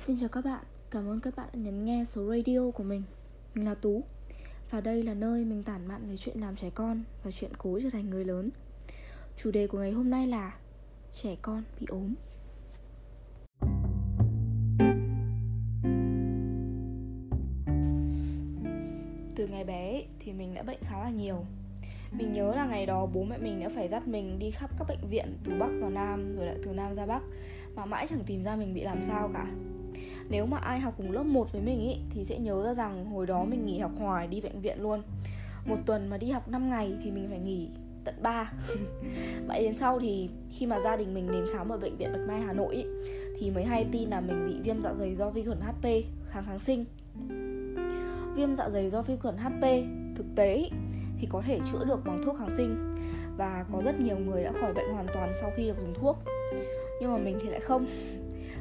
Xin chào các bạn, cảm ơn các bạn đã nhấn nghe số radio của mình. Mình là Tú Và đây là nơi mình tản mạn về chuyện làm trẻ con và chuyện cố trở thành người lớn. Chủ đề của ngày hôm nay là Trẻ con bị ốm. Từ ngày bé thì mình đã bệnh khá là nhiều. Mình nhớ là ngày đó bố mẹ mình đã phải dắt mình đi khắp các bệnh viện từ Bắc vào Nam rồi lại từ Nam ra Bắc Mà mãi chẳng tìm ra mình bị làm sao cả nếu mà ai học cùng lớp 1 với mình ý, thì sẽ nhớ ra rằng hồi đó mình nghỉ học hoài đi bệnh viện luôn. Một tuần mà đi học 5 ngày thì mình phải nghỉ tận 3 Vậy đến sau thì khi mà gia đình mình đến khám ở bệnh viện Bạch Mai Hà Nội ý, Thì mới hay tin là mình bị viêm dạ dày do vi khuẩn HP, kháng kháng sinh. Viêm dạ dày do vi khuẩn HP thực tế ý, thì có thể chữa được bằng thuốc kháng sinh. Và có rất nhiều người đã khỏi bệnh hoàn toàn sau khi được dùng thuốc. Nhưng mà mình thì lại không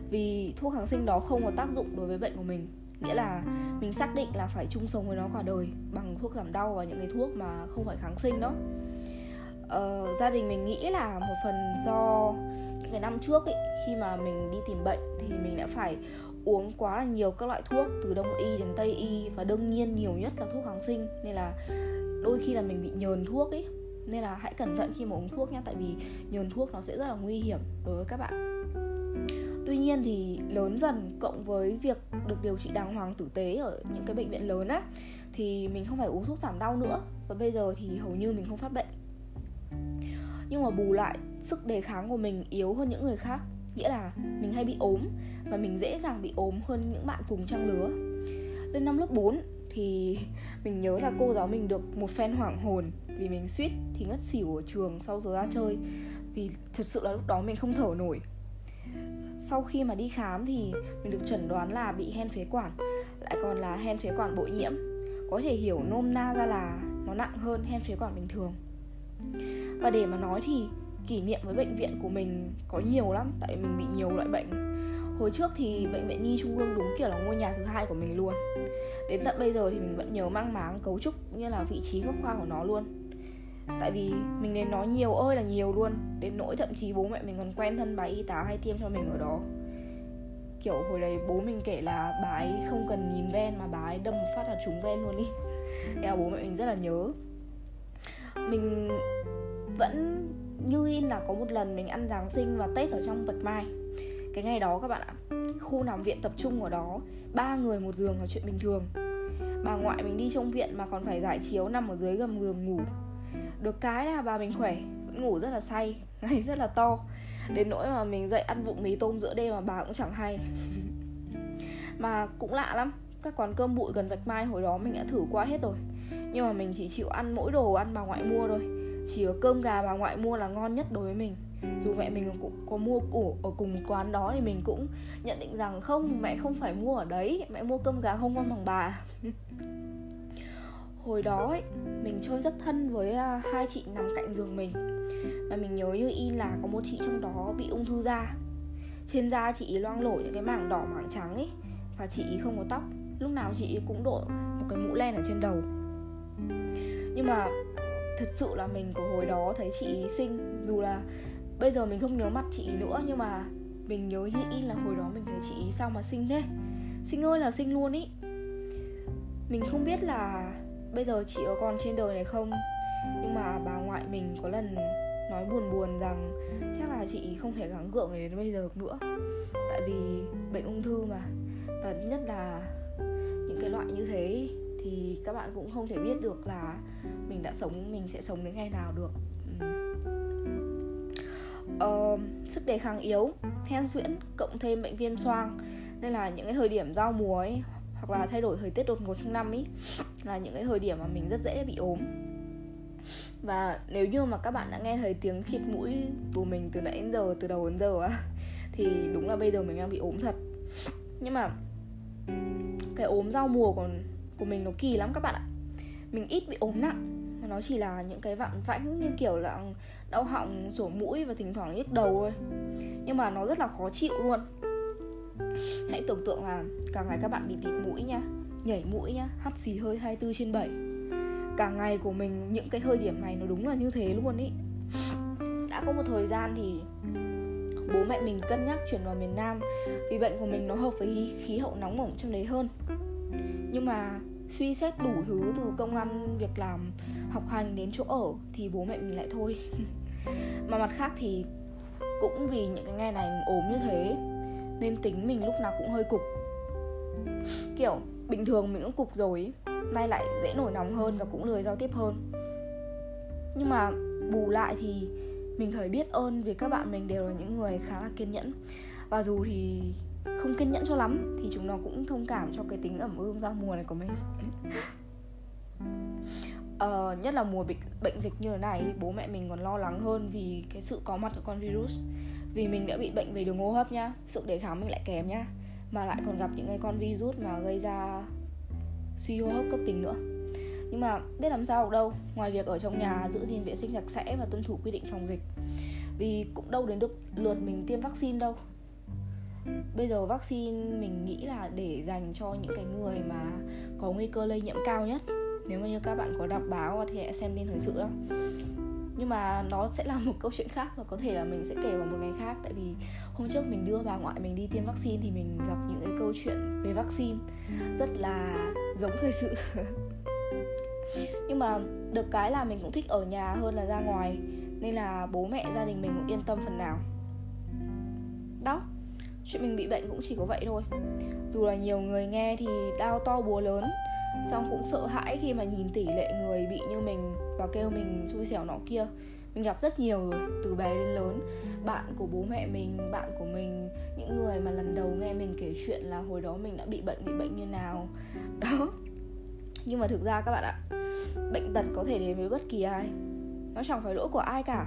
vì thuốc kháng sinh đó không có tác dụng đối với bệnh của mình. Nghĩa là mình xác định là phải chung sống với nó cả đời bằng thuốc giảm đau và những cái thuốc mà không phải kháng sinh đó. Ờ, gia đình mình nghĩ là một phần do những cái năm trước ý, khi mà mình đi tìm bệnh thì mình đã phải uống quá là nhiều các loại thuốc từ đông y đến tây y và đương nhiên nhiều nhất là thuốc kháng sinh. Nên là đôi khi là mình bị nhờn thuốc ấy. Nên là hãy cẩn thận khi mà uống thuốc nhé tại vì nhờn thuốc nó sẽ rất là nguy hiểm đối với các bạn tuy nhiên thì lớn dần cộng với việc được điều trị đàng hoàng tử tế ở những cái bệnh viện lớn á, thì mình không phải uống thuốc giảm đau nữa. Và bây giờ thì hầu như mình không phát bệnh. Nhưng mà bù lại, sức đề kháng của mình yếu hơn những người khác. Nghĩa là mình hay bị ốm và mình dễ dàng bị ốm hơn những bạn cùng trang lứa. Lên năm lớp 4 thì mình nhớ là cô giáo mình được một phen hoảng hồn vì mình suýt thì ngất xỉu ở trường sau giờ ra chơi. Vì thật sự là lúc đó mình không thở nổi sau khi mà đi khám thì mình được chẩn đoán là bị hen phế quản, lại còn là hen phế quản bội nhiễm. Có thể hiểu nôm na ra là nó nặng hơn hen phế quản bình thường. Và để mà nói thì kỷ niệm với bệnh viện của mình có nhiều lắm, tại mình bị nhiều loại bệnh. Hồi trước thì bệnh viện nhi trung ương đúng kiểu là ngôi nhà thứ hai của mình luôn. Đến tận bây giờ thì mình vẫn nhớ mang máng cấu trúc như là vị trí các khoa của nó luôn tại vì mình đến nói nhiều ơi là nhiều luôn. Đến nỗi thậm chí bố mẹ mình còn quen thân bà y tá hay tiêm cho mình ở đó. Kiểu hồi đấy bố mình kể là bà ấy không cần nhìn ven mà bà ấy đâm một phát là trúng ven luôn đi thế là bố mẹ mình rất là nhớ. Mình vẫn như in là có một lần mình ăn giáng sinh và tết ở trong bạch mai. Cái ngày đó các bạn ạ, khu nằm viện tập trung ở đó, ba người một giường là chuyện bình thường. Bà ngoại mình đi trong viện mà còn phải giải chiếu nằm ở dưới gầm giường ngủ được cái là bà mình khỏe, vẫn ngủ rất là say, ngày rất là to. Đến nỗi mà mình dậy ăn vụng mì tôm giữa đêm mà bà cũng chẳng hay. Mà cũng lạ lắm, các quán cơm bụi gần vạch mai hồi đó mình đã thử qua hết rồi. Nhưng mà mình chỉ chịu ăn mỗi đồ ăn bà ngoại mua thôi. Chỉ có cơm gà bà ngoại mua là ngon nhất đối với mình. Dù mẹ mình cũng có mua củ ở cùng quán đó thì mình cũng nhận định rằng không, mẹ không phải mua ở đấy. Mẹ mua cơm gà không ngon bằng bà. hồi đó ấy, mình chơi rất thân với à, hai chị nằm cạnh giường mình. Và mình nhớ như in là có một chị trong đó bị ung thư da. Trên da chị loang lổ những cái mảng đỏ, mảng trắng ấy, và chị không có tóc. Lúc nào chị cũng đội một cái mũ len ở trên đầu. Nhưng mà thật sự là mình của hồi đó thấy chị xinh. Dù là bây giờ mình không nhớ mặt chị nữa, nhưng mà mình nhớ như in là hồi đó mình thấy chị sao mà xinh thế. Xinh ơi là xinh luôn ý. Mình không biết là bây giờ chị có còn trên đời này không? Nhưng mà bà ngoại mình có lần nói buồn buồn rằng chắc là chị không thể gắng gượng đến bây giờ được nữa. Tại vì bệnh ung thư mà. Và nhất là những cái loại như thế thì các bạn cũng không thể biết được là mình đã sống mình sẽ sống đến ngày nào được. Uh, sức đề kháng yếu hen suyễn cộng thêm bệnh viêm xoang. Nên là những cái thời điểm giao mùa ấy hoặc là thay đổi thời tiết đột ngột trong năm ý là những cái thời điểm mà mình rất dễ bị ốm. Và nếu như mà các bạn đã nghe thấy tiếng khịt mũi của mình từ nãy đến giờ, từ đầu đến giờ á, thì đúng là bây giờ mình đang bị ốm thật. Nhưng mà cái ốm giao mùa còn của mình nó kỳ lắm các bạn ạ. Mình ít bị ốm nặng mà nó chỉ là những cái vặn vãnh như kiểu là đau họng, sổ mũi và thỉnh thoảng nhức đầu thôi. Nhưng mà nó rất là khó chịu luôn. Hãy tưởng tượng là cả ngày các bạn bị tịt mũi nha. Nhảy mũi nhá, hắt xì hơi 24 trên 7 Cả ngày của mình những cái hơi điểm này nó đúng là như thế luôn ý. Đã có một thời gian thì bố mẹ mình cân nhắc chuyển vào miền Nam vì bệnh của mình nó hợp với khí hậu nóng bỏng trong đấy hơn. Nhưng mà suy xét đủ thứ từ công ăn việc làm học hành đến chỗ ở thì bố mẹ mình lại thôi. Mà mặt khác thì cũng vì những cái ngày này mình ốm như thế nên tính mình lúc nào cũng hơi cục. Kiểu bình thường mình cũng cục rồi nay lại dễ nổi nóng hơn và cũng lười giao tiếp hơn. Nhưng mà bù lại thì mình thấy biết ơn vì các bạn mình đều là những người khá là kiên nhẫn. Và dù thì không kiên nhẫn cho lắm thì chúng nó cũng thông cảm cho cái tính ẩm ương giao mùa này của mình. Ờ, nhất là mùa bệnh, bệnh dịch như thế này bố mẹ mình còn lo lắng hơn vì cái sự có mặt của con virus. Vì mình đã bị bệnh về đường hô hấp nhá sự đề kháng mình lại kém nhá mà lại còn gặp những cái con virus mà gây ra suy hô hấp cấp tính nữa. Nhưng mà biết làm sao được đâu, ngoài việc ở trong nhà giữ gìn vệ sinh sạch sẽ và tuân thủ quy định phòng dịch, vì cũng đâu đến được lượt mình tiêm vaccine đâu. Bây giờ vaccine mình nghĩ là để dành cho những cái người mà có nguy cơ lây nhiễm cao nhất. Nếu mà như các bạn có đọc báo thì hãy xem tin thời sự đó nhưng mà nó sẽ là một câu chuyện khác và có thể là mình sẽ kể vào một ngày khác. Tại vì hôm trước mình đưa bà ngoại mình đi tiêm vaccine thì mình gặp những cái câu chuyện về vaccine rất là giống thời sự. Nhưng mà được cái là mình cũng thích ở nhà hơn là ra ngoài, nên là bố mẹ gia đình mình cũng yên tâm phần nào. Đó, chuyện mình bị bệnh cũng chỉ có vậy thôi. Dù là nhiều người nghe thì đau to búa lớn xong cũng sợ hãi khi mà nhìn tỷ lệ người bị như mình và kêu mình xui xẻo nọ kia. Mình gặp rất nhiều rồi, từ bé đến lớn. Bạn của bố mẹ mình, bạn của mình, những người mà lần đầu nghe mình kể chuyện là hồi đó mình đã bị bệnh bị bệnh như nào. Đó. Nhưng mà thực ra các bạn ạ, bệnh tật có thể đến với bất kỳ ai. Nó chẳng phải lỗi của ai cả.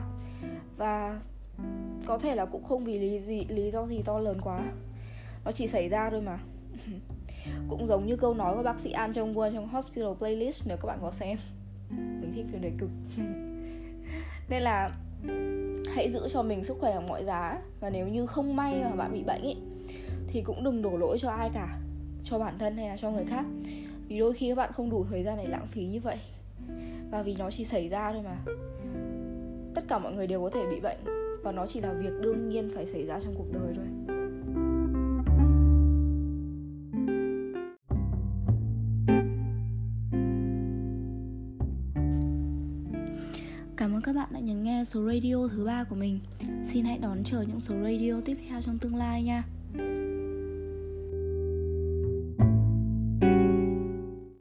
Và có thể là cũng không vì lý gì, lý do gì to lớn quá. Nó chỉ xảy ra thôi mà. cũng giống như câu nói của bác sĩ An Jong Won trong Hospital Playlist nếu các bạn có xem. Mình thích phim đấy cực. Nên là hãy giữ cho mình sức khỏe ở mọi giá. Và nếu như không may mà bạn bị bệnh ý, thì cũng đừng đổ lỗi cho ai cả. Cho bản thân hay là cho người khác. Vì đôi khi các bạn không đủ thời gian để lãng phí như vậy. Và vì nó chỉ xảy ra thôi mà. Tất cả mọi người đều có thể bị bệnh. Và nó chỉ là việc đương nhiên phải xảy ra trong cuộc đời thôi. Cảm ơn các bạn đã nhấn nghe số radio thứ ba của mình. Xin hãy đón chờ những số radio tiếp theo trong tương lai nha.